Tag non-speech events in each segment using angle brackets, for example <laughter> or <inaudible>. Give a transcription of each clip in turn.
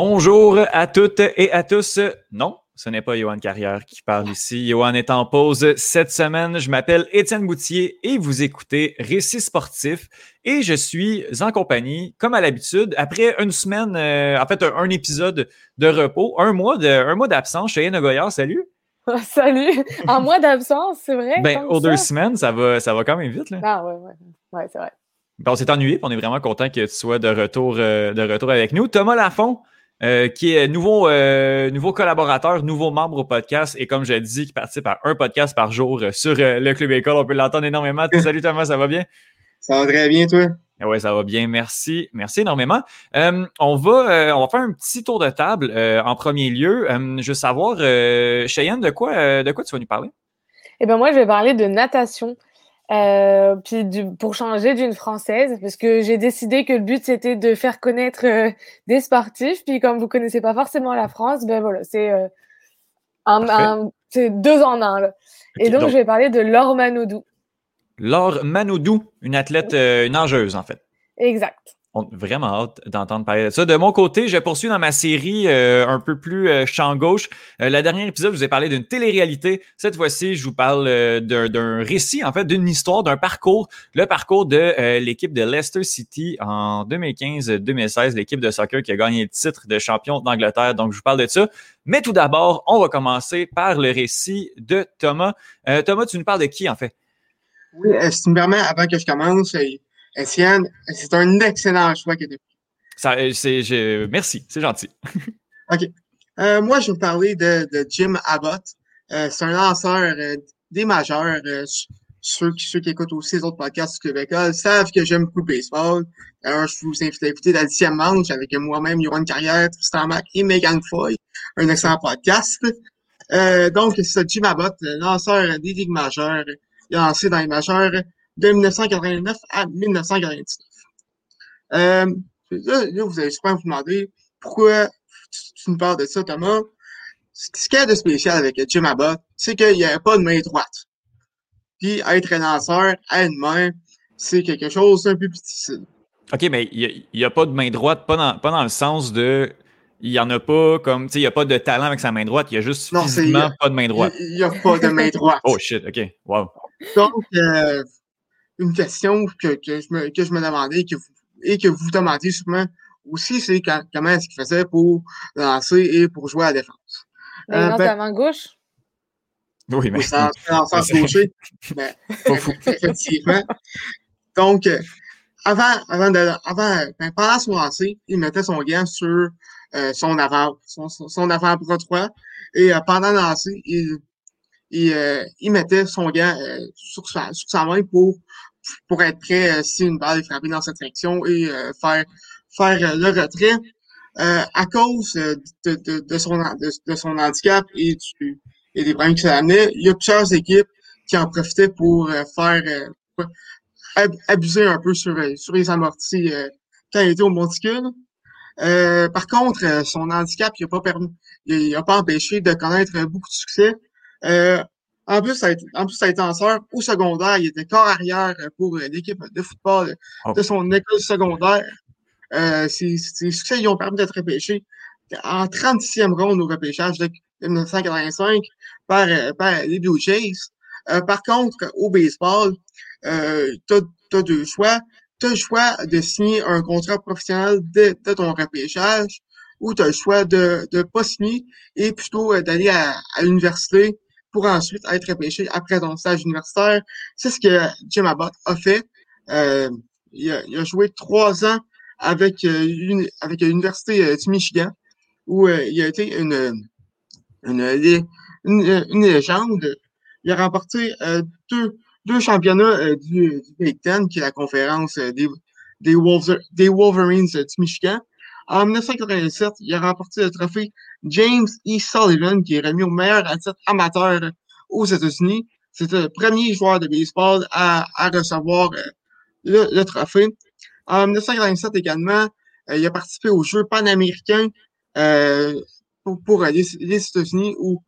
Bonjour à toutes et à tous. Non, ce n'est pas Johan Carrière qui parle ici. Johan est en pause cette semaine. Je m'appelle Étienne Boutier et vous écoutez Récit sportif. Et je suis en compagnie, comme à l'habitude, après une semaine, euh, en fait, un, épisode de repos, un mois de, un mois d'absence. Cheyenne Goyard, salut. <laughs> salut. Un mois d'absence, c'est vrai. Ben, aux deux semaines, ça va, ça va quand même vite. Là. Ah, ouais, ouais. Ouais, c'est vrai. Ben, on s'est ennuyé, on est vraiment content que tu sois de retour, euh, de retour avec nous. Thomas Lafont, euh, qui est nouveau, euh, nouveau collaborateur, nouveau membre au podcast et comme je l'ai dit, qui participe à un podcast par jour sur le Club École. On peut l'entendre énormément. <laughs> Salut Thomas, ça va bien? Ça va très bien, toi? Ah oui, ça va bien. Merci. Merci énormément. on, va, on va faire un petit tour de table en premier lieu. je veux savoir, Cheyenne, de quoi, de quoi tu vas nous parler? Eh bien, moi, je vais parler de natation. Euh, puis du, pour changer d'une française, parce que j'ai décidé que le but c'était de faire connaître euh, des sportifs. Puis comme vous connaissez pas forcément la France, ben voilà, c'est euh, un, deux en un. Là. Et donc, je vais parler de Laure Manodou. Laure Manodou, une athlète, une nageuse en fait. Exact vraiment hâte d'entendre parler de ça. De mon côté, je poursuis dans ma série euh, un peu plus euh, champ gauche. Euh, la dernière épisode, je vous ai parlé d'une télé-réalité. Cette fois-ci, je vous parle d'un récit, en fait, d'une histoire, d'un parcours. Le parcours de l'équipe de Leicester City en 2015-2016, l'équipe de soccer qui a gagné le titre de champion d'Angleterre. Donc, je vous parle de ça. Mais tout d'abord, on va commencer par le récit de Thomas. Thomas, tu nous parles de qui, en fait? Oui, si tu me permets, avant que je commence, Etienne, c'est un excellent choix que tu as pris. Merci, c'est gentil. <laughs> OK. Euh, moi, je vais vous parler de, Jim Abbott. Euh, c'est un lanceur euh, des majeurs. ceux, qui, qui écoutent aussi les autres podcasts du Québec savent que j'aime beaucoup le baseball. Alors, je vous invite à écouter la dixième manche avec moi-même, Yoran Carrière, Tristan Mac et Megan Foy. Un excellent podcast. donc, c'est Jim Abbott, lanceur des ligues majeures. Il a lancé dans les majeures de 1989 à 1999. Euh, là, vous allez sûrement vous demander pourquoi tu, nous parles de ça, Thomas? Ce qu'il y a de spécial avec Jim Abbott, c'est qu'il n'y avait pas de main droite. Puis être un lanceur à une main, c'est quelque chose d'un peu plus difficile. OK, mais il n'y a, pas de main droite, pas dans, pas dans le sens de. Il n'y en a pas comme. Tu sais, il n'y a pas de talent avec sa main droite, il y a juste non, physiquement pas de main droite. Il n'y a pas de main droite. <laughs> oh shit, OK. Wow. Donc, euh, une question que, que, je, me, que je me demandais que vous, et que vous demandez sûrement aussi, c'est comment est-ce qu'il faisait pour lancer et pour jouer à la défense. Euh, ben, main gauche? Oui, mais. C'est en sens gaucher. <laughs> Ben, effectivement. Donc, euh, avant, avant de, avant, ben, pendant son lancer, il mettait son gant sur euh, son avant, son, son avant-bras droit. Et euh, pendant le lancer, il, il, euh, il mettait son gant sur, sa, sur sa main pour pour être prêt euh, si une balle est frappée dans cette direction et euh, faire faire euh, le retrait. à cause de, de, de, son, de, son handicap et, du, et des problèmes que ça amenait, il y a plusieurs équipes qui en profitaient pour faire abuser un peu sur, sur les amortis quand il était au monticule. par contre, son handicap, il n'a pas permis, n'a pas empêché de connaître beaucoup de succès. En plus, ça a été, en plus, ça a été au secondaire. Il était corps arrière pour euh, l'équipe de football oh. de son école secondaire. Euh, ses, succès lui ont permis d'être repêché en 36e ronde au repêchage de 1985 par, euh, par les Blue Jays. Euh, par contre, au baseball, euh, tu as, deux choix. Tu as le choix de signer un contrat professionnel de, de ton repêchage ou tu as le choix de ne pas signer et plutôt d'aller à, à l'université pour ensuite être repêché après son stage universitaire. C'est ce que Jim Abbott a fait. Euh, il, a, joué trois ans avec, euh, une, l'Université euh, du Michigan, où il a été une, une, légende. Il a remporté deux, deux championnats du, du, Big Ten, qui est la conférence des, des, des Wolverines du Michigan. En 1987, il a remporté le trophée James E. Sullivan, qui est remis au meilleur athlète amateur aux États-Unis. C'était le premier joueur de baseball à, à recevoir euh, le, trophée. En 1987 également, euh, il a participé aux Jeux panaméricains euh, pour, les, États-Unis où,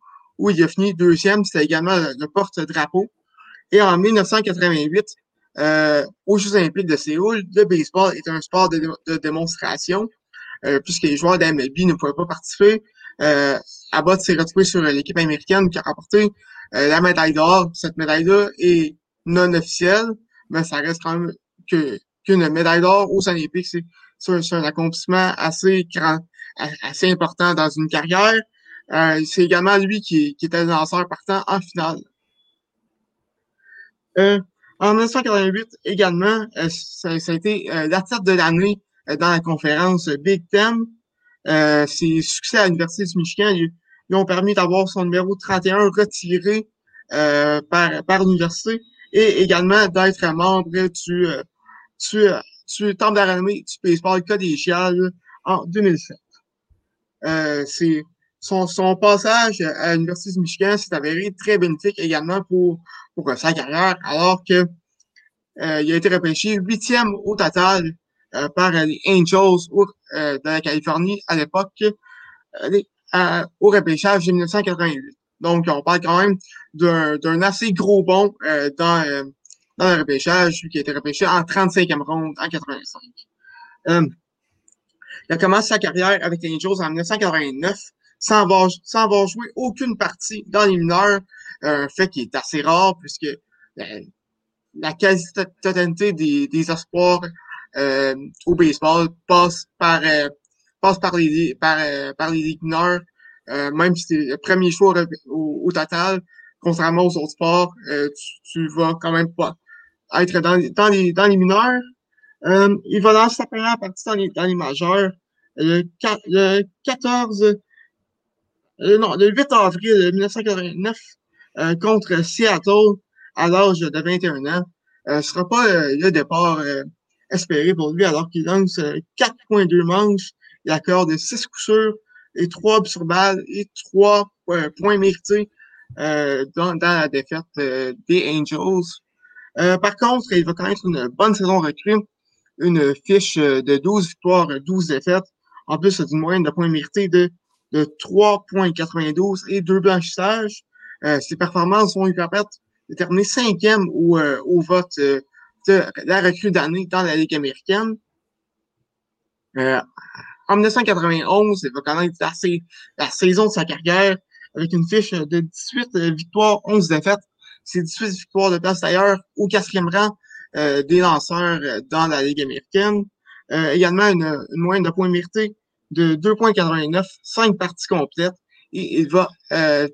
il a fini deuxième. C'était également le, porte-drapeau. Et en 1988, euh, aux Jeux olympiques de Séoul, le baseball est un sport de, démonstration. puisque les joueurs d'AMLB ne pouvaient pas participer. Abbott s'est retrouvé sur l'équipe américaine qui a remporté la médaille d'or. Cette médaille-là est non officielle, mais ça reste quand même qu'une médaille d'or au Olympiques, c'est c'est un accomplissement assez grand, assez important dans une carrière. Euh, c'est également lui qui, était le lanceur partant en finale. Euh, en 1988, également, euh, ça, a été euh, l'athlète de l'année dans la conférence Big Ten. Ses succès à l'Université du Michigan lui, ont permis d'avoir son numéro 31 retiré par, par l'université et également d'être membre du, du tu temple de du baseball collégial en 2007. Euh, c'est son, son passage à l'Université du Michigan s'est avéré très bénéfique également pour, pour sa carrière, alors que euh, il a été repêché huitième au total euh, par les Angels euh, de la Californie à l'époque euh, au repêchage de 1988. Donc, on parle quand même d'un assez gros bond dans dans le repêchage, qui a été repêché en 35e ronde en 85. Euh, il a commencé sa carrière avec les Angels en 1989 sans avoir, sans avoir joué aucune partie dans les mineurs, un fait qui est assez rare puisque la, quasi-totalité des, des espoirs euh, au baseball passe par euh, passe par les par, euh, par les mineurs, euh, même si c'est le premier choix au, au, total, contrairement aux autres sports, tu, tu vas quand même pas être dans, dans, les, dans les mineurs. Euh, il va lancer sa première partie dans les, dans les majeurs le, le 14, euh, non, le 8 avril 1989 euh, contre Seattle à l'âge de 21 ans. Euh, ce sera pas euh, le départ euh, espéré pour lui alors qu'il lance 4.2 manches, il accorde 6 coups sûrs et 3 sur et 3 points mérités dans, dans la défaite des Angels. Euh, par contre, il va connaître une bonne saison recrue, une fiche euh, de 12 victoires, 12 défaites, en plus d'une moyenne de points mérités de, de 3,92 et 2 blanchissages. Euh, ses performances vont lui permettre de terminer cinquième au, euh, au vote la recrue d'année dans la Ligue américaine. en 1991, il va connaître la, la saison de sa carrière avec une fiche de 18 victoires, 11 défaites c'est 18 victoires de place d'ailleurs au quatrième rang euh, des lanceurs euh, dans la Ligue américaine. Euh, également une, une, moyenne de points mérités de 2,89, 5 parties complètes. Et il va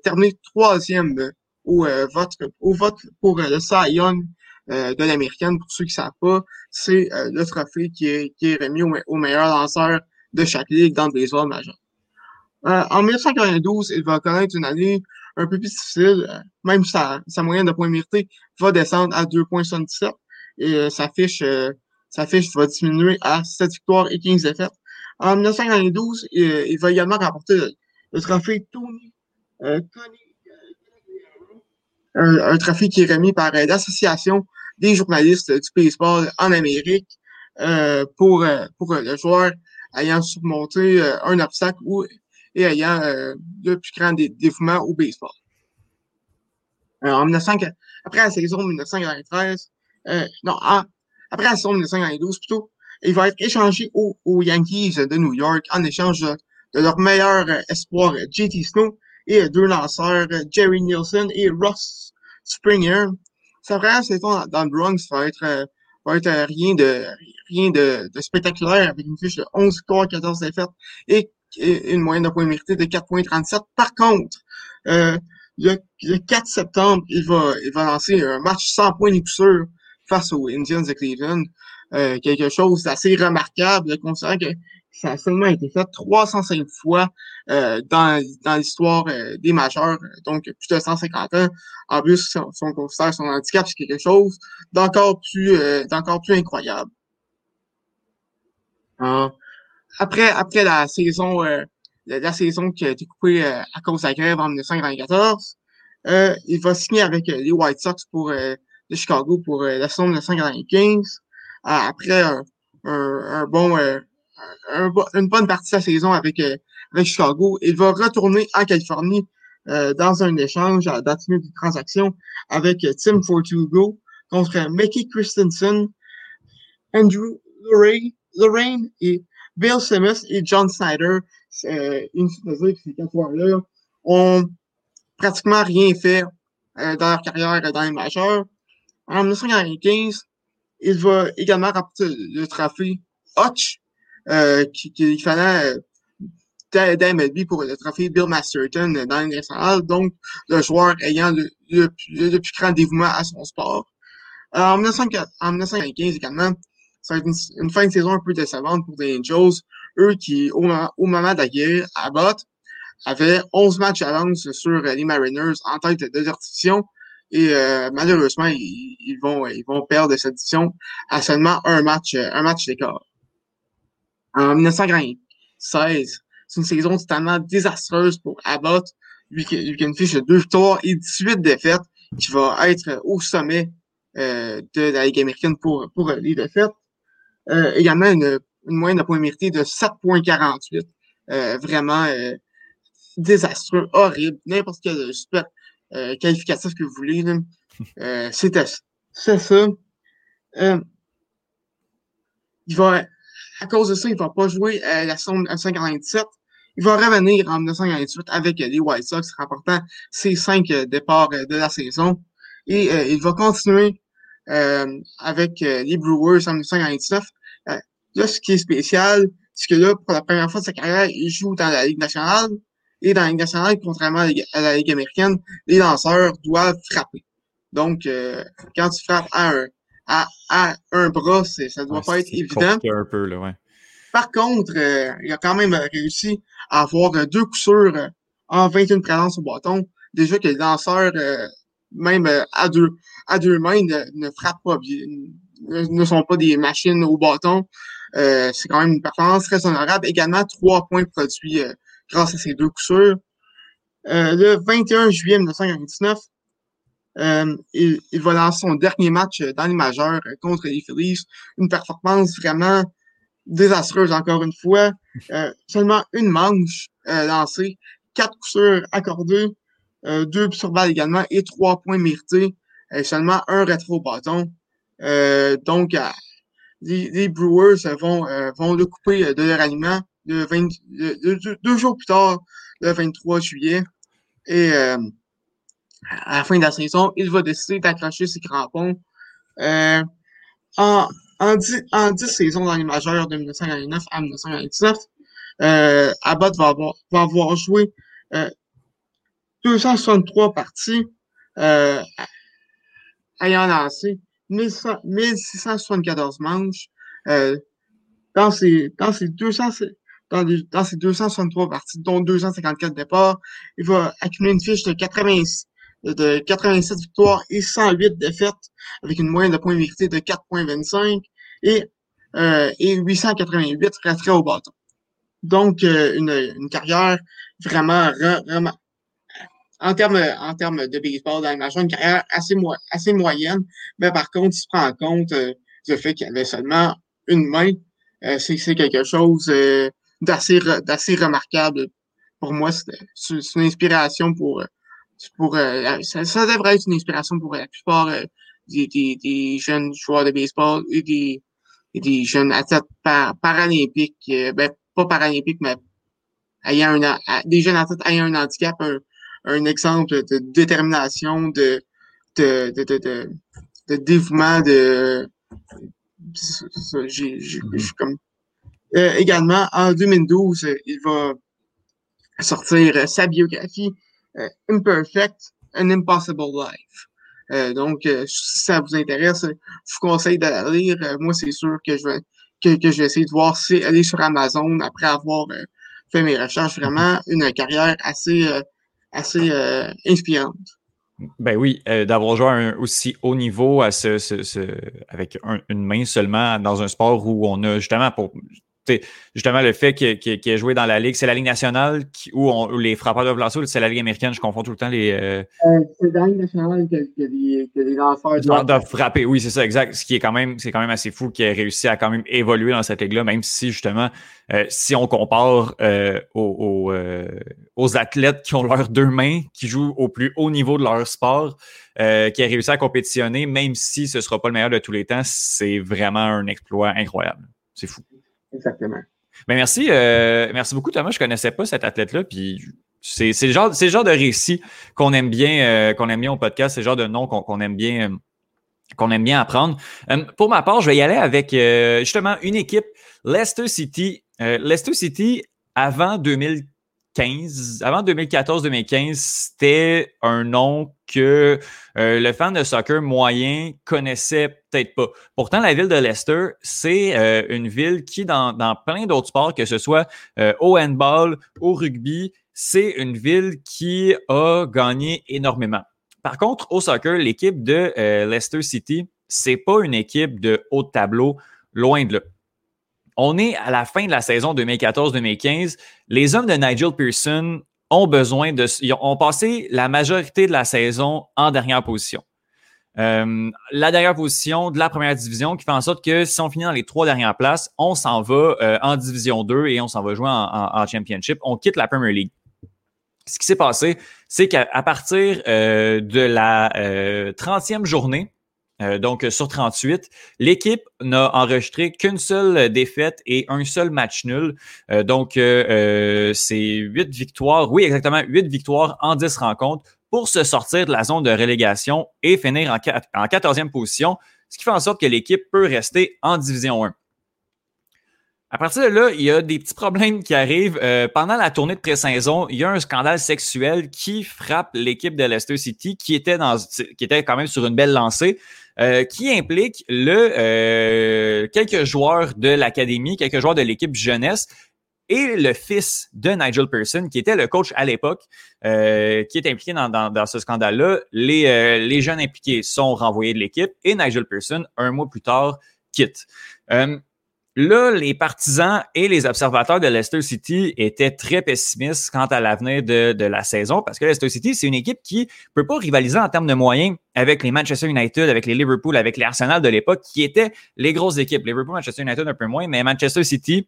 terminer troisième au, vote, au vote pour le Cy Young de l'américaine. Pour ceux qui ne savent pas, c'est le trophée qui est, remis au, meilleur lanceur de chaque ligue dans le baseball majeur. en 1992, il va connaître une année un peu plus difficile. Euh, même sa, moyenne de points mérités va descendre à 2,77 et euh, sa fiche euh, sa fiche va diminuer à 7 victoires et 15 défaites. En 1992, il, va également remporter le, trophée Tony euh, un, trophée qui est remis par l'Association des journalistes du baseball en Amérique pour, pour le joueur ayant surmonté un obstacle ou et ayant euh, le plus grand dévouement au baseball. Euh, en 1900, après la saison 1993, euh, non, après la saison 1992 plutôt, il va être échangé aux, Yankees de New York en échange de, leur meilleur espoir, JT Snow, et deux lanceurs, Jerry Nielsen et Ross Springer. Sa première saison dans le Bronx va être, va être rien de rien de, spectaculaire avec une fiche de 11 victoires, 14 défaites et une moyenne de points mérités de 4,37. Par contre, euh, le, 4 septembre, il va, il va lancer un match sans points ni sûr face aux Indians de Cleveland. Euh, quelque chose d'assez remarquable, considérant que ça a seulement été fait 305 fois euh, dans, dans l'histoire euh, des majeurs, donc plus de 150 ans. En plus, si on, considère son handicap, c'est quelque chose d'encore plus, euh, plus incroyable. Après, après la saison, la, saison qui a été coupée à cause de la grève en 1994, euh, il va signer avec les White Sox pour de Chicago pour la saison 1995. après un, bon, une bonne partie de la saison avec, avec Chicago, il va retourner en Californie dans un échange à date de transaction avec Tim Fortugo contre Mickey Christensen, Andrew Lorraine, et Bill Simmons et John Snyder, euh, une dire que ces quatre joueurs-là ont pratiquement rien fait euh, dans leur carrière dans les majeurs. En 1995, il va également rapporter le trophée Hutch, euh, qui, qui fallait euh, d'MLB pour le trophée Bill Masterton dans les nationale, donc le joueur ayant le, le, plus grand dévouement à son sport. Euh, en, 1995 également, ça va être une, fin de saison un peu décevante pour les Angels, eux qui, au, au moment d'accueillir Abbott, avaient 11 matchs d'avance sur les Mariners en tête de division, et euh, malheureusement, ils, vont, ils vont perdre cette édition à seulement un match, un match d'écart. En 1996, c'est une saison totalement désastreuse pour Abbott, lui qui, a une fiche de 2 victoires et 18 défaites, qui va être au sommet euh, de la Ligue américaine pour, pour les défaites. Euh, également une, une moyenne de points mérités de 7,48. Euh, vraiment euh, désastreux, horrible, n'importe quel super euh, qualificatif que vous voulez. Euh, C'était c'est ça. Il va, à cause de ça, il va pas jouer euh, la saison 1997. Il va revenir en 1998 avec les White Sox, remportant ses cinq départs de la saison. Et il va continuer avec les Brewers en 1999. là, ce qui est spécial, c'est que là, pour la première fois de sa carrière, il joue dans la Ligue nationale. Et dans la Ligue nationale, contrairement à la Ligue américaine, les lanceurs doivent frapper. Donc, euh, quand tu frappes à un, à, à un bras, ça doit pas être évident. Un peu, là, ouais. Par contre, euh, il a quand même réussi à avoir deux coups sûrs en 21 présences au bâton. Déjà que les lanceurs, euh, même à deux, à deux mains, ne, frappent pas bien, ne, sont pas des machines au bâton. c'est quand même une performance très honorable. Également, trois points produits grâce à ces deux coups sûrs. Euh, le 21 juillet 1999, euh, il, va lancer son dernier match dans les majeurs contre les Phillies. Une performance vraiment désastreuse encore une fois. Euh, seulement une manche euh, lancée, quatre coups sûrs accordés, deux sur balle également et trois points mérités. seulement un rétro bâton. donc, les, Brewers vont, vont le couper de leur aliment deux, jours plus tard, le 23 juillet. Et à la fin de la saison, il va décider d'accrocher ses crampons. Euh, en, en, 10, en saisons dans les majeurs de 1999 à 1999, euh, Abbott va avoir, joué euh, 263 parties, euh, ayant lancé 1674 manches. Euh, dans ces, dans ces 200, dans, dans ses 263 parties, dont 254 départs. Il va accumuler une fiche de, 80, de 87 victoires et 108 défaites avec une moyenne de points mérités de 4,25 et, euh, et 888 retraits au bâton. Donc, euh, une, une carrière vraiment, vraiment en termes en termes de baseball dans une carrière assez, mo assez moyenne, mais par contre, il se prend en compte euh, le fait qu'il avait seulement une main. Euh, c'est quelque chose euh, d'assez d'assez remarquable. Pour moi, c'est une inspiration pour pour euh, ça, ça, devrait être une inspiration pour la plupart euh, des, des, des, jeunes joueurs de baseball et des, des jeunes athlètes paralympiques, euh, ben pas paralympiques, mais ayant un, des jeunes athlètes ayant un handicap, un, un exemple de détermination, de de, de, de, de, dévouement, de j'ai comme euh, également, en 2012, il va sortir sa biographie euh, Imperfect, An Impossible Life. donc, si ça vous intéresse, je vous conseille de la lire. moi, c'est sûr que je vais que, que, je vais essayer de voir si est sur Amazon après avoir fait mes recherches. Vraiment, une carrière assez, assez inspirante. Ben oui, d'avoir joué à un aussi haut niveau avec une main seulement dans un sport où on a justement pour justement le fait qu'il ait joué dans la Ligue. C'est la Ligue nationale où, les frappeurs doivent lancer ou c'est la Ligue américaine? Je confonds tout le temps les. Euh... Euh, c'est la Ligue nationale que, les, lanceurs doivent... frapper. Oui, c'est ça, exact. Ce qui est quand même, c'est quand même assez fou qu'il ait réussi à quand même évoluer dans cette ligue-là, même si justement, euh, si on compare aux, aux, athlètes qui ont leurs deux mains, qui jouent au plus haut niveau de leur sport, qui a réussi à compétitionner, même si ce ne sera pas le meilleur de tous les temps, c'est vraiment un exploit incroyable. C'est fou. Exactement. Ben merci, euh, merci beaucoup Thomas. Je connaissais pas cet athlète-là, puis c'est le genre, c'est genre de récit qu'on aime bien, euh, qu'on aime bien au podcast. C'est le genre de nom qu'on aime bien, qu'on aime bien apprendre. pour ma part, je vais y aller avec justement une équipe, Leicester City. Leicester City avant 2000 avant 2014-2015, c'était un nom que euh, le fan de soccer moyen connaissait peut-être pas. Pourtant, la ville de Leicester, c'est euh, une ville qui, dans, plein d'autres sports, que ce soit euh, au handball, au rugby, c'est une ville qui a gagné énormément. Par contre, au soccer, l'équipe de Leicester City, c'est pas une équipe de haut tableau, loin de là on est à la fin de la saison 2014-2015. Les hommes de Nigel Pearson ont besoin de. Ils ont passé la majorité de la saison en dernière position. Euh, la dernière position de la première division qui fait en sorte que si on finit dans les trois dernières places, on s'en va euh, en division 2 et on s'en va jouer en, championship. On quitte la Premier League. Ce qui s'est passé, c'est qu'à partir euh, de la 30e journée, euh, donc, sur 38, l'équipe n'a enregistré qu'une seule défaite et un seul match nul. Euh, donc, euh, c'est huit victoires, oui, exactement, huit victoires en 10 rencontres pour se sortir de la zone de relégation et finir en, en 14e position, ce qui fait en sorte que l'équipe peut rester en Division 1. À partir de là, il y a des petits problèmes qui arrivent. pendant la tournée de pré-saison, il y a un scandale sexuel qui frappe l'équipe de Leicester City, qui était quand même sur une belle lancée. Euh, qui implique le, euh, quelques joueurs de l'académie, quelques joueurs de l'équipe jeunesse et le fils de Nigel Pearson, qui était le coach à l'époque, euh, qui est impliqué dans, ce scandale-là. Les, les jeunes impliqués sont renvoyés de l'équipe et Nigel Pearson, un mois plus tard, quitte. Là, les partisans et les observateurs de Leicester City étaient très pessimistes quant à l'avenir de, la saison parce que Leicester City, c'est une équipe qui peut pas rivaliser en termes de moyens avec les Manchester United, avec les Liverpool, avec les Arsenal de l'époque, qui étaient les grosses équipes. Liverpool, Manchester United un peu moins, mais Manchester City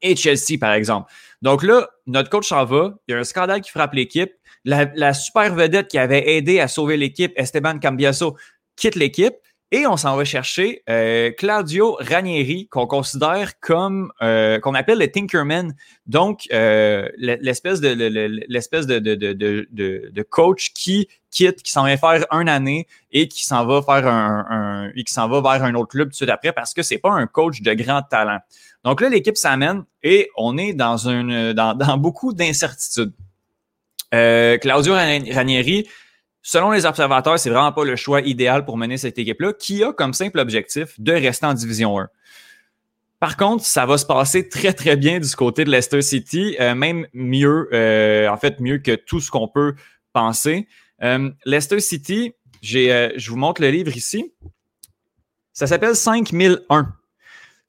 et Chelsea, par exemple. Donc là, notre coach s'en va. Il y a un scandale qui frappe l'équipe. La, la super vedette qui avait aidé à sauver l'équipe, Esteban Cambiaso, quitte l'équipe. Et on s'en va chercher euh, Claudio Ranieri, qu'on considère comme, euh, qu'on appelle le Tinkerman, donc euh, l'espèce de coach qui quitte, qui s'en va faire une année et qui s'en va faire un, qui s'en va vers un autre club tout de suite après parce que c'est pas un coach de grand talent. Donc là, l'équipe s'amène et on est dans beaucoup d'incertitudes. Claudio Ranieri, Selon les observateurs, c'est vraiment pas le choix idéal pour mener cette équipe-là, qui a comme simple objectif de rester en Division 1. Par contre, ça va se passer très, très bien du côté de Leicester City, euh, même mieux, euh, en fait, mieux que tout ce qu'on peut penser. Euh, Leicester City, je vous montre le livre ici. Ça s'appelle 5001.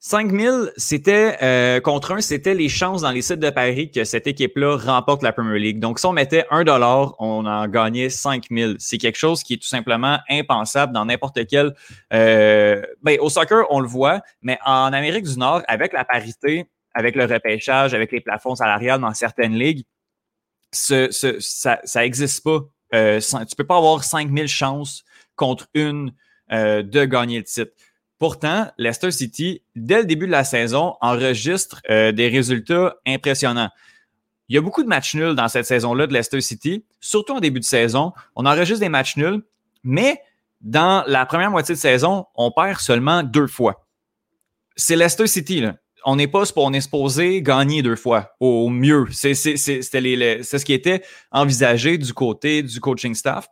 5000, c'était euh, contre un, c'était les chances dans les sites de Paris que cette équipe-là remporte la Premier League. Donc, si on mettait un dollar, on en gagnait 5000. C'est quelque chose qui est tout simplement impensable dans n'importe quel. Euh, ben, au soccer, on le voit, mais en Amérique du Nord, avec la parité, avec le repêchage, avec les plafonds salariales dans certaines ligues, ce, ce, ça, ça existe pas. Euh, tu peux pas avoir 5000 chances contre une euh, de gagner le titre. Pourtant, Leicester City, dès le début de la saison, enregistre euh, des résultats impressionnants. Il y a beaucoup de matchs nuls dans cette saison-là de Leicester City, surtout en début de saison. On enregistre des matchs nuls, mais dans la première moitié de saison, on perd seulement deux fois. C'est Leicester City, là. On n'est pas on est supposé gagner deux fois, au mieux. C'est ce qui était envisagé du côté du coaching staff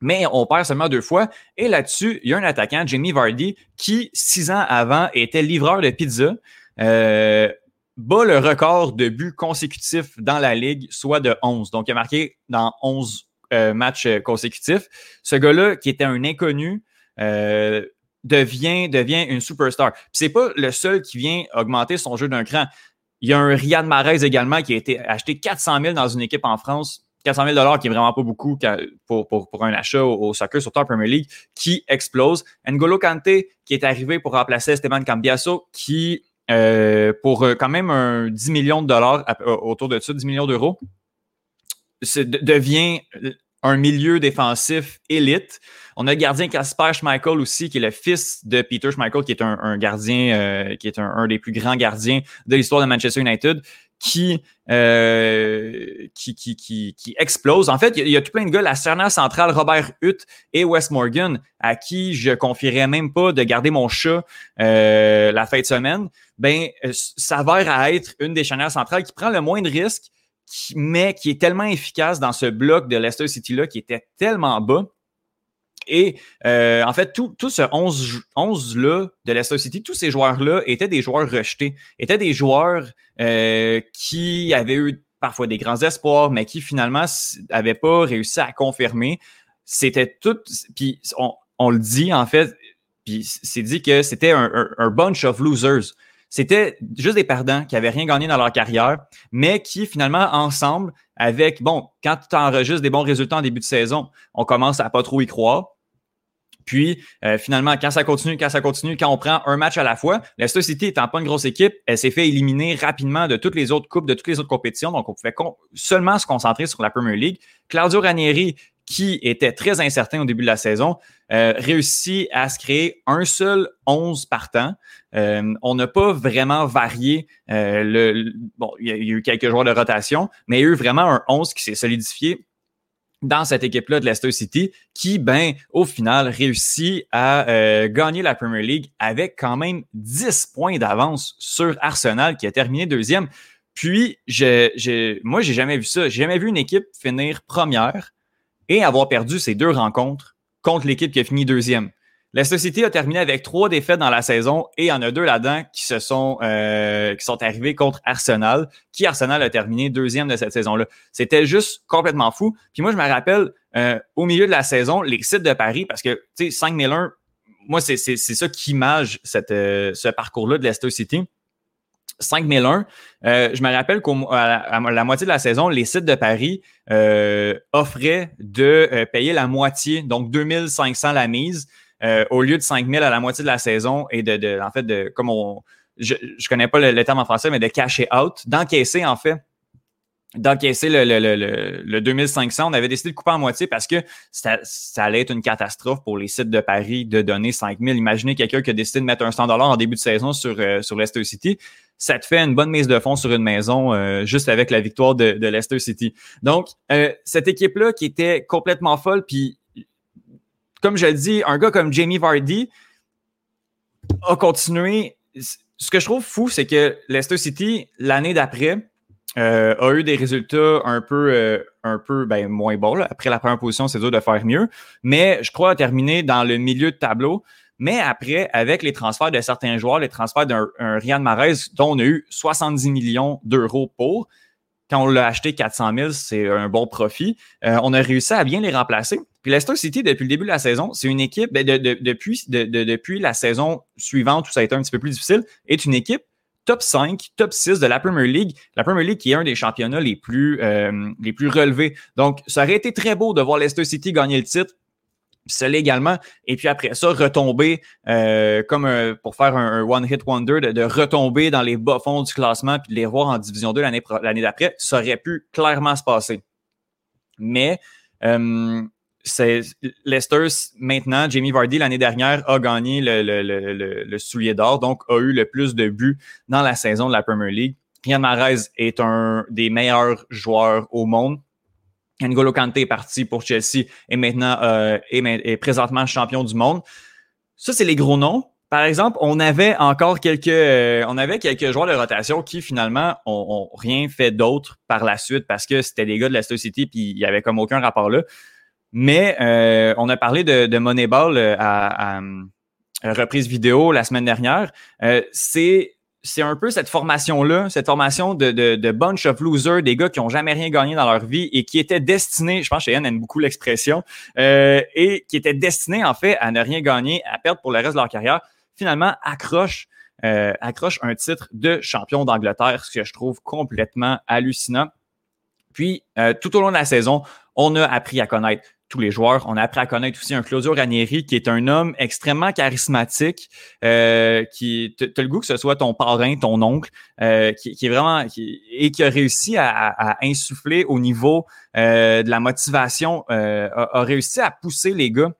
mais on perd seulement deux fois. Et là-dessus, il y a un attaquant, Jamie Vardy, qui, six ans avant, était livreur de pizza. Euh, bat le record de buts consécutifs dans la ligue, soit de 11. Donc, il a marqué dans 11 euh, matchs consécutifs. Ce gars-là, qui était un inconnu, euh, devient, devient une superstar. C'est pas le seul qui vient augmenter son jeu d'un cran. Il y a un Riyad Mahrez également qui a été acheté 400 000 dans une équipe en France 400 000 qui est vraiment pas beaucoup pour, pour, pour un achat au, soccer, surtout en Premier League, qui explose. N'Golo Kante, qui est arrivé pour remplacer Esteban Cambiaso, qui, euh, pour euh, quand même un 10 millions de dollars, autour de ça, 10 millions d'euros, devient un milieu défensif élite. On a le gardien Casper Schmeichel aussi, qui est le fils de Peter Schmeichel, qui est un, gardien, euh, qui est un, des plus grands gardiens de l'histoire de Manchester United, qui, euh, qui, qui, qui, explose. En fait, il y, a, tout plein de gars, la Serna centrale, Robert Hutt et Wes Morgan, à qui je confierais même pas de garder mon chat euh, la fin de semaine, ben, s'avère à être une des charnières centrales qui prend le moins de risques, mais qui est tellement efficace dans ce bloc de Leicester City-là qui était tellement bas. Et euh, en fait, tout, tout ce 11-là de Leicester City, tous ces joueurs-là étaient des joueurs rejetés, étaient des joueurs euh, qui avaient eu parfois des grands espoirs, mais qui finalement n'avaient pas réussi à confirmer. C'était tout, puis on, on, le dit en fait, puis c'est dit que c'était un, un, bunch of losers. C'était juste des perdants qui avaient rien gagné dans leur carrière, mais qui finalement ensemble, avec bon, quand tu enregistres des bons résultats en début de saison, on commence à pas trop y croire. Puis euh, finalement, quand ça continue, quand ça continue, quand on prend un match à la fois, Leicester City étant pas une grosse équipe, elle s'est fait éliminer rapidement de toutes les autres coupes, de toutes les autres compétitions. Donc, on pouvait seulement se concentrer sur la Premier League. Claudio Ranieri, qui était très incertain au début de la saison, euh, réussit à se créer un seul 11 partant. Euh, on n'a pas vraiment varié. Le, bon, il y, a, eu quelques joueurs de rotation, mais il y a eu vraiment un 11 qui s'est solidifié dans cette équipe-là de Leicester City, qui, ben, au final, réussit à euh, gagner la Premier League avec quand même 10 points d'avance sur Arsenal, qui a terminé deuxième. Puis, je, je, moi, j'ai jamais vu ça. J'ai jamais vu une équipe finir première et avoir perdu ces deux rencontres contre l'équipe qui a fini deuxième. Leicester City a terminé avec trois défaites dans la saison et il y en a deux là-dedans qui se sont euh, qui sont arrivés contre Arsenal, qui Arsenal a terminé deuxième de cette saison-là. C'était juste complètement fou. Puis moi, je me rappelle euh, au milieu de la saison, les sites de Paris, parce que tu sais, 5001, moi, c'est ça qui image cette, euh, ce parcours-là de Leicester City. 5001, euh, je me rappelle qu'à la, moitié de la saison, les sites de Paris euh, offraient de euh, payer la moitié, donc 2500 la mise, au lieu de 5000 à la moitié de la saison et de, en fait, de, comme on, je, je connais pas le, terme en français, mais de cacher out, d'encaisser en fait d'encaisser le, le, le, le, 2500. On avait décidé de couper en moitié parce que ça, ça, allait être une catastrophe pour les sites de Paris de donner 5000. Imaginez quelqu'un qui a décidé de mettre un 100 en début de saison sur, euh, sur Leicester City. Ça te fait une bonne mise de fond sur une maison euh, juste avec la victoire de, de Leicester City. Donc, euh, cette équipe-là qui était complètement folle, puis comme je le dis, un gars comme Jamie Vardy a continué. Ce que je trouve fou, c'est que Leicester City, l'année d'après, euh, a eu des résultats un peu, euh, un peu ben, moins bons. Après la première position, c'est dur de faire mieux. Mais je crois terminer dans le milieu de tableau. Mais après, avec les transferts de certains joueurs, les transferts d'un Ryan Marais, dont on a eu 70 millions d'euros pour, quand on l'a acheté 400 000, c'est un bon profit. Euh, on a réussi à bien les remplacer. Puis Leicester City, depuis le début de la saison, c'est une équipe, ben, depuis, la saison suivante où ça a été un petit peu plus difficile, est une équipe top 5, top 6 de la Premier League. La Premier League qui est un des championnats les plus, euh, les plus relevés. Donc, ça aurait été très beau de voir Leicester City gagner le titre. Ça également. Et puis après ça, retomber euh, comme pour faire un, one-hit wonder, de, retomber dans les bas fonds du classement puis de les voir en Division 2 l'année d'après, ça aurait pu clairement se passer. Mais c'est Leicester maintenant, Jamie Vardy l'année dernière a gagné le, le, le, le soulier d'or, donc a eu le plus de buts dans la saison de la Premier League. Riyad Mahrez est un des meilleurs joueurs au monde. N'Golo Kante est parti pour Chelsea et maintenant euh, est, présentement champion du monde. Ça, c'est les gros noms. Par exemple, on avait encore quelques, euh, on avait quelques joueurs de rotation qui finalement ont, rien fait d'autre par la suite parce que c'était des gars de Leicester City puis il y avait comme aucun rapport là. Mais euh, on a parlé de, de Moneyball euh, à, reprise vidéo la semaine dernière. Euh, c'est c'est un peu cette formation-là, cette formation de, de, de, bunch of losers, des gars qui ont jamais rien gagné dans leur vie et qui étaient destinés, je pense que Cheyenne aime beaucoup l'expression, euh, et qui étaient destinés en fait à ne rien gagner, à perdre pour le reste de leur carrière, finalement accroche, euh, accroche un titre de champion d'Angleterre, ce que je trouve complètement hallucinant. Puis, tout au long de la saison, on a appris à connaître tous les joueurs. On a appris à connaître aussi un Claudio Ranieri qui est un homme extrêmement charismatique, euh, qui as le goût que ce soit ton parrain, ton oncle, euh, qui, est vraiment et qui a réussi à, insuffler au niveau euh, de la motivation, a, réussi à pousser les gars.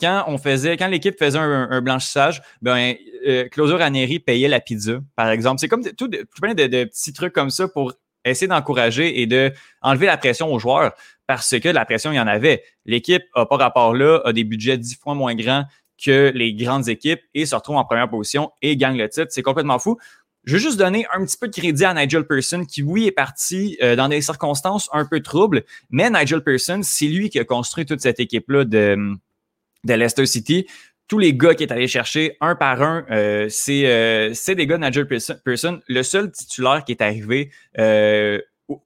Quand l'équipe faisait un, blanchissage, ben Claudio Ranieri payait la pizza, par exemple. C'est comme tout, plein de, de petits trucs comme ça pour essayer d'encourager et de enlever la pression aux joueurs parce que la pression, il y en avait. L'équipe n'a pas rapport là, a des budgets dix fois moins grands que les grandes équipes et se retrouve en première position et gagne le titre. C'est complètement fou. Je veux juste donner un petit peu de crédit à Nigel Pearson, qui, oui, est parti euh, dans des circonstances un peu troubles, mais Nigel Pearson, c'est lui qui a construit toute cette équipe-là de, de Leicester City tous les gars qui est allé chercher un par un, euh, euh, c'est des gars de Nigel Pearson. Le seul titulaire qui est arrivé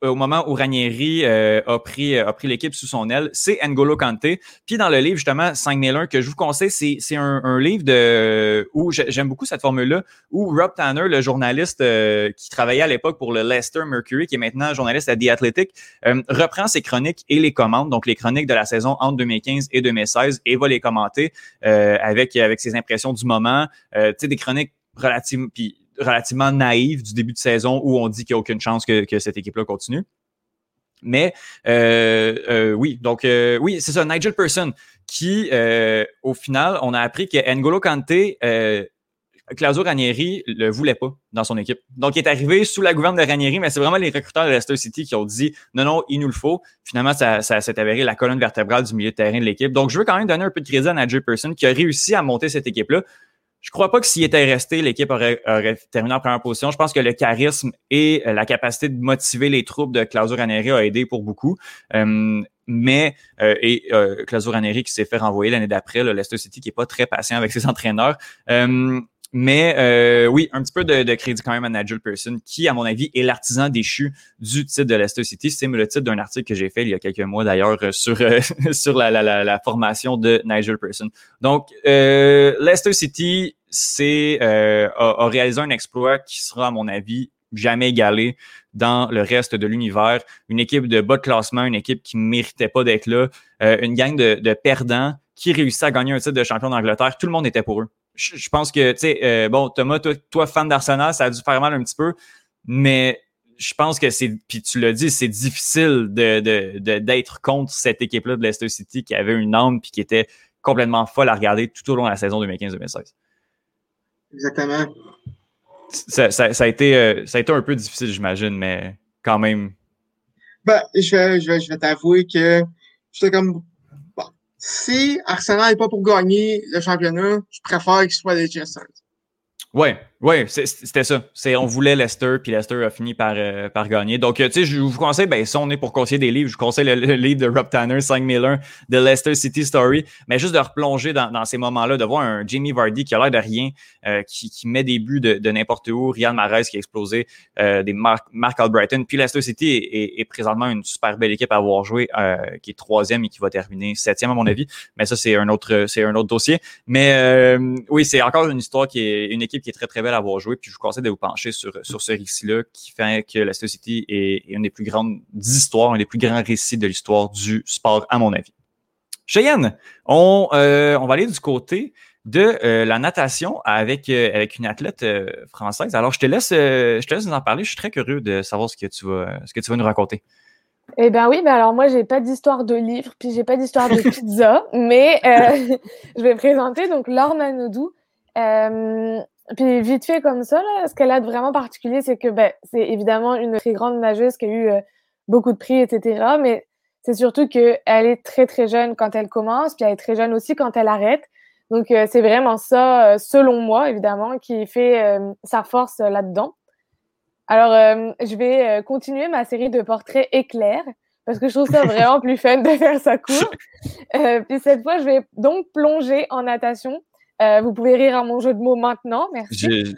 au, moment où Ranieri euh, a pris, a pris l'équipe sous son aile, c'est N'Golo Kante. Puis dans le livre, justement, 5001, que je vous conseille, c'est un, un, livre de où j'aime beaucoup cette formule-là, où Rob Tanner, le journaliste euh, qui travaillait à l'époque pour le Leicester Mercury, qui est maintenant journaliste à The Athletic, euh, reprend ses chroniques et les commente, donc les chroniques de la saison entre 2015 et 2016, et va les commenter avec, avec ses impressions du moment. tu sais, des chroniques relatives, puis relativement naïve du début de saison où on dit qu'il n'y a aucune chance que, cette équipe-là continue. Mais euh, euh, oui, donc euh, oui, c'est ça, Nigel Person, qui, au final, on a appris que N'Golo Kante, Claudio Ranieri le voulait pas dans son équipe. Donc, il est arrivé sous la gouverne de Ranieri, mais c'est vraiment les recruteurs de Leicester City qui ont dit non, non, il nous le faut. Finalement, ça, ça s'est avéré la colonne vertébrale du milieu de terrain de l'équipe. Donc, je veux quand même donner un peu de crédit à Nigel Person qui a réussi à monter cette équipe-là. Je crois pas que s'il était resté, l'équipe aurait, terminé en première position. Je pense que le charisme et euh, la capacité de motiver les troupes de Claudio Ranieri a aidé pour beaucoup. Euh, mais euh, et euh, Claudio Ranieri qui s'est fait renvoyer l'année d'après, le Leicester City qui est pas très patient avec ses <laughs> entraîneurs. Mais euh, oui, un petit peu de, crédit quand même à Nigel Pearson, qui, à mon avis, est l'artisan déchu du titre de Leicester City. C'est le titre d'un article que j'ai fait il y a quelques mois d'ailleurs euh, sur, euh, <laughs> sur la, la, la, formation de Nigel Pearson. Donc, Leicester City c'est a, a, réalisé un exploit qui sera, à mon avis, jamais égalé dans le reste de l'univers. Une équipe de bas de classement, une équipe qui ne méritait pas d'être là, une gang de, de perdants qui réussit à gagner un titre de champion d'Angleterre. Tout le monde était pour eux je, pense que, tu sais, euh, bon, Thomas, toi, fan d'Arsenal, ça a dû faire mal un petit peu, mais je pense que c'est, puis tu l'as dit, c'est difficile de, de, d'être contre cette équipe-là de Leicester City qui avait une âme puis qui était complètement folle à regarder tout au long de la saison 2015-2016. Exactement. Ça, ça, ça, a été, euh, ça a été un peu difficile, j'imagine, mais quand même. Ben, je vais, je vais, je vais t'avouer que j'étais comme si Arsenal n'est pas pour gagner le championnat, je préfère qu'il soit les Chesters. Ouais, oui, c'était ça. On voulait Leicester, puis Leicester a fini par, euh, par gagner. Donc, tu sais, je vous conseille, ben, si on est pour conseiller des livres, je vous conseille le, livre de Rob Tanner, 5001, de Leicester City Story, mais juste de replonger dans, dans ces moments-là, de voir un Jamie Vardy qui a l'air de rien, euh, qui, qui, met des buts de, de n'importe où, Ryan Mahrez qui a explosé, euh, des Mark, Mark Albrighton, puis Leicester City est, est, présentement une super belle équipe à avoir joué, qui est troisième et qui va terminer septième à mon avis, mais ça, c'est un autre c'est un autre dossier. Mais oui, c'est encore une histoire qui est une équipe qui est très, très belle avoir joué puis je vous conseille de vous pencher sur, sur ce récit-là qui fait que la City est, une des plus grandes histoires, un des plus grands récits de l'histoire du sport, à mon avis. Cheyenne, on, euh, on va aller du côté de euh, la natation avec, euh, avec une athlète française. Alors, je te laisse, je te laisse nous en parler. Je suis très curieux de savoir ce que tu vas, ce que tu vas nous raconter. Eh bien oui, ben alors moi j'ai pas d'histoire de livre, puis j'ai pas d'histoire de <laughs> pizza, mais <laughs> je vais présenter donc Laure Manodou. Puis vite fait comme ça, là, ce qu'elle a de vraiment particulier, c'est que ben, c'est évidemment une très grande nageuse qui a eu euh, beaucoup de prix, etc. Mais c'est surtout qu'elle est très très jeune quand elle commence, puis elle est très jeune aussi quand elle arrête. Donc euh, c'est vraiment ça, euh, selon moi, évidemment, qui fait sa force là-dedans. Alors je vais continuer ma série de portraits éclairs parce que je trouve ça <laughs> vraiment plus fun de faire ça court. <laughs> puis cette fois, je vais donc plonger en natation euh, vous pouvez rire à mon jeu de mots maintenant. Merci.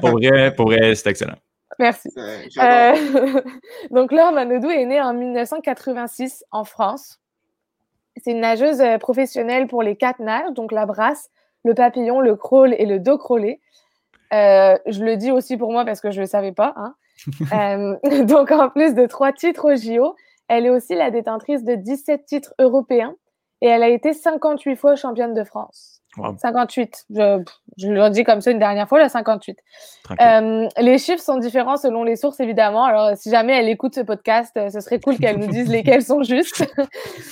Pour vrai, pour vrai c'est excellent. Merci. Euh, <laughs> donc, Laure Manodou est née en 1986 en France. C'est une nageuse euh, professionnelle pour les quatre nages, donc la brasse, le papillon, le crawl et le dos crawlé. je le dis aussi pour moi parce que je ne le savais pas. Hein. <laughs> <laughs> donc, en plus de trois titres au JO, elle est aussi la détentrice de 17 titres européens et elle a été 58 fois championne de France. 58. Je, je le dis comme ça une dernière fois, la 58. Euh, les chiffres sont différents selon les sources, évidemment. Alors, si jamais elle écoute ce podcast, euh, ce serait cool qu'elle nous dise lesquels sont justes.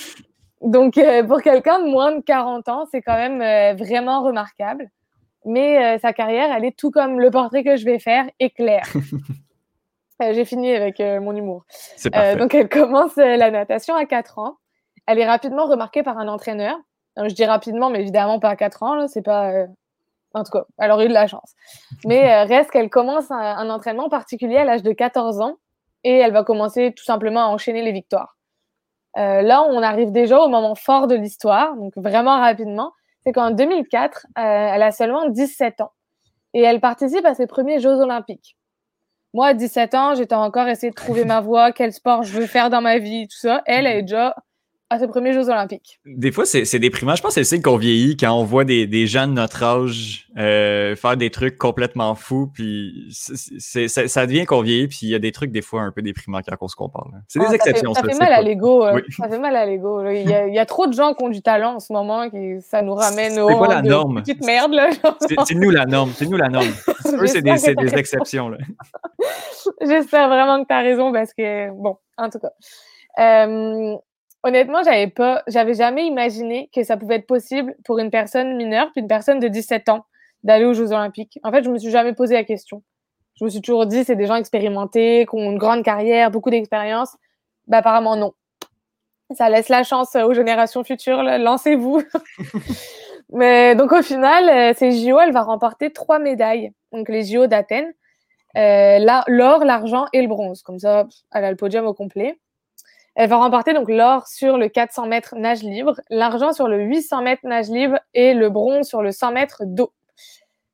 <laughs> Donc, euh, pour quelqu'un de moins de 40 ans, c'est quand même vraiment remarquable. Mais sa carrière, elle est tout comme le portrait que je vais faire, éclair. <laughs> J'ai fini avec mon humour. donc, elle commence la natation à 4 ans. Elle est rapidement remarquée par un entraîneur je dis rapidement, mais évidemment pas à 4 ans, c'est pas. Euh, en tout cas, elle aurait eu de la chance. Mais euh, reste qu'elle commence un, entraînement particulier à l'âge de 14 ans et elle va commencer tout simplement à enchaîner les victoires. Euh, là, on arrive déjà au moment fort de l'histoire, donc vraiment rapidement. C'est qu'en 2004, elle a seulement 17 ans et elle participe à ses premiers Jeux Olympiques. Moi, à 17 ans, j'étais encore essayé de trouver ma voie, quel sport je veux faire dans ma vie, tout ça. Elle, elle est déjà à ses premiers Jeux Olympiques. Des fois, c'est déprimant. Je pense que c'est le signe qu'on vieillit quand on voit des, des gens de notre âge euh, faire des trucs complètement fous. Puis c'est ça devient qu'on vieillit. Puis il y a des trucs, des fois, un peu déprimants quand on se compare. C'est des exceptions. Ça fait, mal à l'ego. Ça fait mal à l'ego. Il, il, y a trop de gens qui ont du talent en ce moment. Qui, ça nous ramène au. C'est quoi la norme? Petite merde. là. C'est nous la norme. C'est nous la norme. <laughs> Eux, c'est des, des exceptions. <laughs> J'espère vraiment que tu as raison parce que, bon, en tout cas. Euh, honnêtement, j'avais pas, j'avais jamais imaginé que ça pouvait être possible pour une personne mineure puis une personne de 17 ans d'aller aux Jeux Olympiques. En fait, je me suis jamais posé la question. Je me suis toujours dit, c'est des gens expérimentés, qui ont une grande carrière, beaucoup d'expérience. Bah, apparemment, non. Ça laisse la chance aux générations futures. Lancez-vous. <laughs> Mais donc, au final, euh, ces JO, elle va remporter trois médailles. Donc, les JO d'Athènes. Euh, l'or, l'argent et le bronze. Comme ça, elle a le podium au complet. Elle va remporter donc l'or sur le 400 mètres nage libre, l'argent sur le 800 mètres nage libre et le bronze sur le 100 mètres d'eau.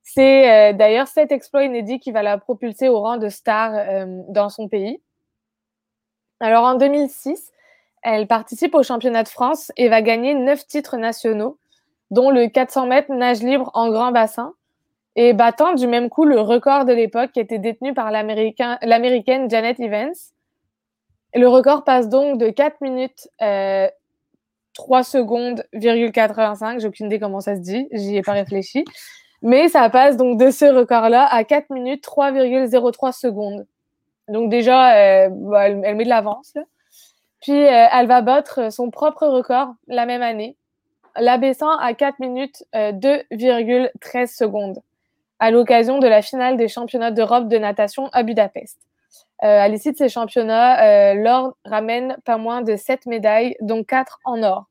C'est euh, d'ailleurs cet exploit inédit qui va la propulser au rang de star euh, dans son pays. Alors en 2006, elle participe au championnat de France et va gagner neuf titres nationaux, dont le 400 mètres nage libre en grand bassin, et battant du même coup le record de l'époque qui était détenu par l'américaine Janet Evans le record passe donc de 4 minutes euh, 3 secondes, 85. J'ai aucune idée comment ça se dit, j'y ai pas <laughs> réfléchi. Mais ça passe donc de ce record-là à 4 minutes 3,03 secondes. Donc déjà, euh, bah, elle, met de l'avance. Puis euh, elle va battre son propre record la même année, l'abaissant à 4 minutes 2,13 euh, secondes à l'occasion de la finale des championnats d'Europe de natation à Budapest. Euh, à l'issue de ces championnats, euh, l'or ramène pas moins de 7 médailles, dont 4 en or.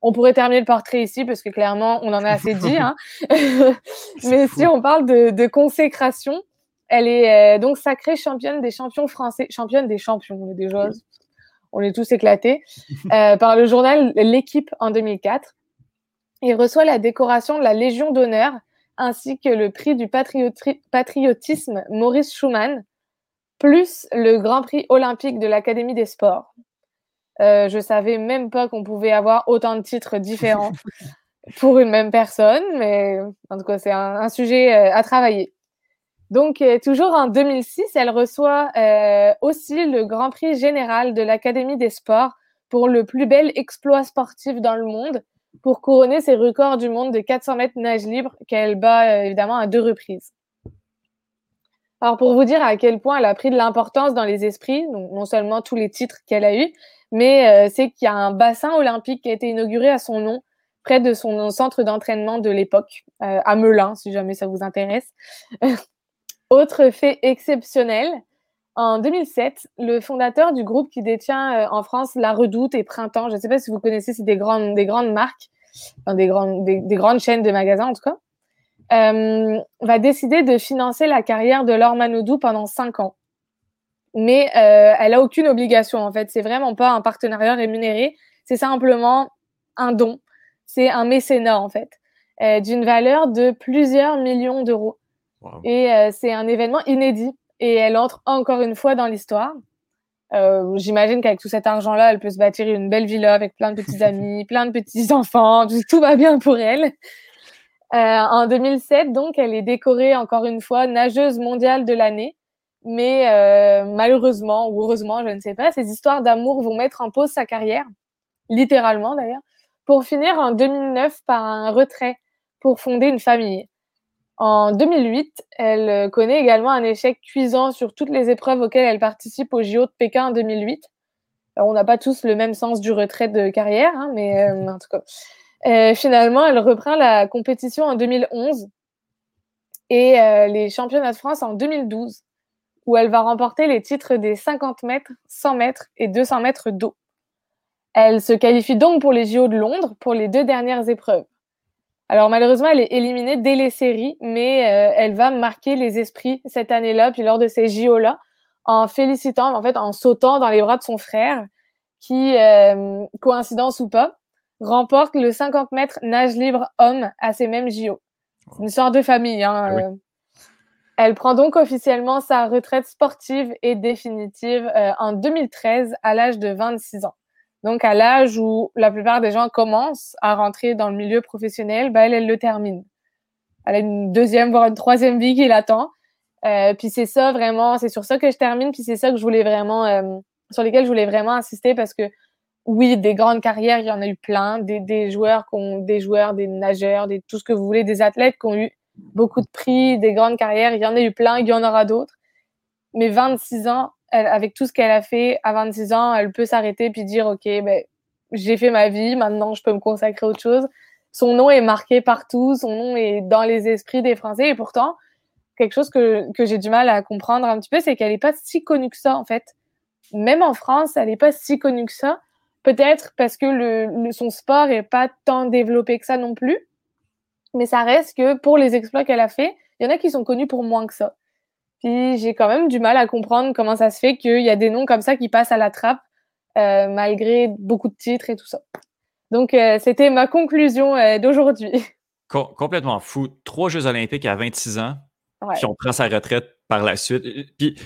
On pourrait terminer le portrait ici parce que clairement, on en a assez dit. Hein. <laughs> Mais si on parle de, consécration, elle est euh, donc sacrée championne des champions français, championne des champions, on est déjà, on est tous éclatés, <laughs> par le journal L'équipe en 2004. Il reçoit la décoration de la Légion d'honneur ainsi que le prix du patriotisme Maurice Schumann plus le Grand Prix olympique de l'Académie des sports. Euh, je savais même pas qu'on pouvait avoir autant de titres différents <laughs> pour une même personne, mais en tout cas, c'est un, sujet euh, à travailler. Donc, euh, toujours en 2006, elle reçoit euh, aussi le Grand Prix général de l'Académie des sports pour le plus bel exploit sportif dans le monde, pour couronner ses records du monde de 400 mètres nage libre qu'elle bat évidemment à deux reprises. Alors, pour vous dire à quel point elle a pris de l'importance dans les esprits, donc non seulement tous les titres qu'elle a eus, mais euh, c'est qu'il y a un bassin olympique qui a été inauguré à son nom, près de son centre d'entraînement de l'époque, euh, à Melun, si jamais ça vous intéresse. <laughs> Autre fait exceptionnel, en 2007, le fondateur du groupe qui détient euh, en France La Redoute et Printemps, je ne sais pas si vous connaissez, c'est des grandes, des grandes marques, des, grandes, des grandes chaînes de magasins en tout cas. Euh, va décider de financer la carrière de Laure Manodou pendant cinq ans. Mais euh, elle a aucune obligation en fait. C'est vraiment pas un partenariat rémunéré. C'est simplement un don. C'est un mécénat en fait, euh, d'une valeur de plusieurs millions d'euros. Et c'est un événement inédit. Et elle entre encore une fois dans l'histoire. J'imagine qu'avec tout cet argent-là, elle peut se bâtir une belle villa avec plein de petits <laughs> amis, plein de petits enfants. Tout va bien pour elle. Euh, en 2007, donc, elle est décorée encore une fois nageuse mondiale de l'année. Mais euh, malheureusement ou heureusement, je ne sais pas, ces histoires d'amour vont mettre en pause sa carrière, littéralement d'ailleurs, pour finir en 2009 par un retrait pour fonder une famille. En 2008, elle connaît également un échec cuisant sur toutes les épreuves auxquelles elle participe au JO de Pékin en 2008. on n'a pas tous le même sens du retrait de carrière, hein, mais euh, en tout cas. Euh, finalement, elle reprend la compétition en 2011 et euh, les championnats de France en 2012, où elle va remporter les titres des 50 mètres, 100 mètres et 200 mètres d'eau. Elle se qualifie donc pour les JO de Londres pour les deux dernières épreuves. Alors malheureusement, elle est éliminée dès les séries, mais euh, elle va marquer les esprits cette année-là, puis lors de ces JO-là, en félicitant, en fait, en sautant dans les bras de son frère, qui, euh, coïncidence ou pas, remporte le 50 mètres nage libre homme à ces mêmes JO. Une sorte de famille. Hein, ah euh. Elle prend donc officiellement sa retraite sportive et définitive en 2013 à l'âge de 26 ans. Donc, à l'âge où la plupart des gens commencent à rentrer dans le milieu professionnel, bah, elle, elle le termine. Elle a une deuxième, voire une troisième vie qui l'attend. Euh, puis c'est ça vraiment, c'est sur ça que je termine, puis c'est ça que je voulais vraiment, euh, sur lesquels je voulais vraiment insister parce que oui, des grandes carrières, il y en a eu plein, des, des joueurs des joueurs, des nageurs, des, tout ce que vous voulez, des athlètes qui ont eu beaucoup de prix, des grandes carrières, il y en a eu plein, il y en aura d'autres. Mais 26 ans, avec tout ce qu'elle a fait à 26 ans, elle peut s'arrêter puis dire OK, ben, j'ai fait ma vie, maintenant je peux me consacrer à autre chose. Son nom est marqué partout, son nom est dans les esprits des Français et pourtant, quelque chose que, que j'ai du mal à comprendre un petit peu, c'est qu'elle n'est pas si connue que ça en fait. Même en France, elle n'est pas si connue que ça. Peut-être parce que le, son sport n'est pas tant développé que ça non plus. Mais ça reste que pour les exploits qu'elle a fait, il y en a qui sont connus pour moins que ça. Puis j'ai quand même du mal à comprendre comment ça se fait qu'il y a des noms comme ça qui passent à la trappe, euh, malgré beaucoup de titres et tout ça. Donc, euh, c'était ma conclusion euh, d'aujourd'hui. <laughs> complètement fou. Trois Jeux olympiques à 26 ans, puis on prend sa retraite par la suite. Puis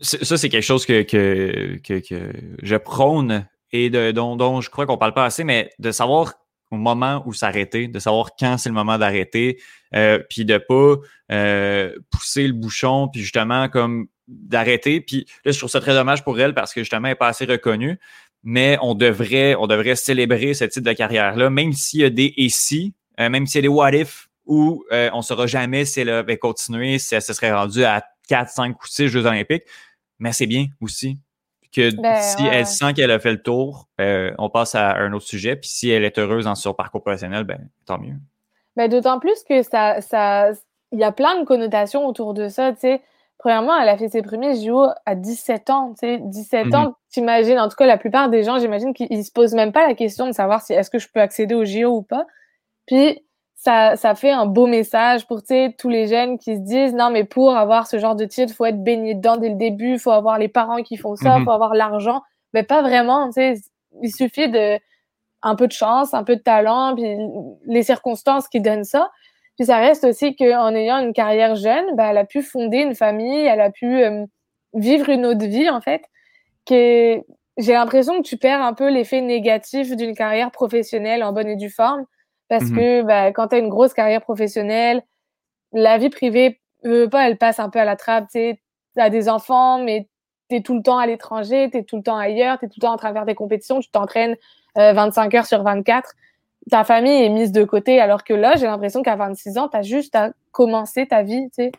ça, c'est quelque chose que, que, que, je prône et de, dont, dont je crois qu'on parle pas assez, mais de savoir au moment où s'arrêter, de savoir quand c'est le moment d'arrêter, euh, puis de pas euh, pousser le bouchon, puis justement comme d'arrêter. Puis là, je trouve ça très dommage pour elle parce que justement, elle n'est pas assez reconnue. Mais on devrait, on devrait célébrer ce type de carrière-là, même s'il y a des et si, euh, même s'il y a des what if, où on ne saura jamais si elle va continuer, si elle se serait rendue à 4, 5 ou 6 Jeux olympiques. Mais c'est bien aussi que ben, si elle sent qu'elle a fait le tour, euh, on passe à un autre sujet. Puis si elle est heureuse dans son parcours professionnel, ben tant mieux. Ben, D'autant plus que ça, ça, il y a plein de connotations autour de ça. sais. Premièrement, elle a fait ses premiers JO à 17 ans. sais. 17 ans, mhm. t'imagines, en tout cas, la plupart des gens, j'imagine qu'ils se posent même pas la question de savoir si est-ce que je peux accéder aux JO ou pas. Puis ça, ça fait un beau message pour tous les jeunes qui se disent non mais pour avoir ce genre de titre faut être baigné dedans dès le début faut avoir les parents qui font ça il mhm. faut avoir l'argent. Mais pas vraiment tu sais il suffit de un peu de chance un peu de talent puis les circonstances qui donnent ça. Puis ça reste aussi qu'en ayant une carrière jeune bah, elle a pu fonder une famille elle a pu euh, vivre une autre vie en fait que j'ai l'impression que tu perds un peu l'effet négatif d'une carrière professionnelle en bonne et due forme parce mmh que bah, quand tu as une grosse carrière professionnelle, la vie privée, veut pas, elle passe un peu à la trappe. Tu as des enfants, mais tu es tout le temps à l'étranger, tu es tout le temps ailleurs, tu es tout le temps en train de faire des compétitions, tu t'entraînes 25 euh, heures sur 24. Ta famille est mise de côté, alors que là, j'ai l'impression qu'à 26 ans, tu as juste à commencer ta vie. C'est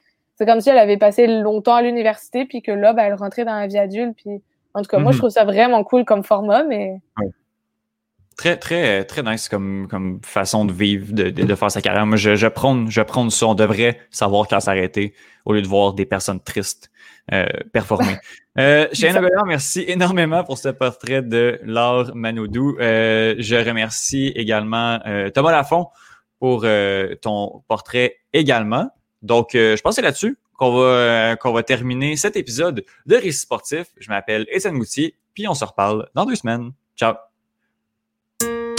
comme si elle avait passé longtemps à l'université, puis que là, bah, elle rentrait dans la vie adulte. Puis... En tout cas, moi, je mmh trouve ça vraiment cool comme format, mais très, très, très nice comme, comme façon de vivre, de, de, faire sa carrière. Moi, je, je, prône, je prône ça. On devrait savoir quand s'arrêter au lieu de voir des personnes tristes euh, performer. <laughs> Euh, Shane merci énormément pour ce portrait de Laure Manoudou. Euh, je remercie également euh, Thomas Lafont pour euh, ton portrait également. Donc, je pense que c'est là-dessus qu'on va, qu'on va terminer cet épisode de Récit sportif. Je m'appelle Étienne Moutier, puis on se reparle dans deux semaines. Ciao! thank you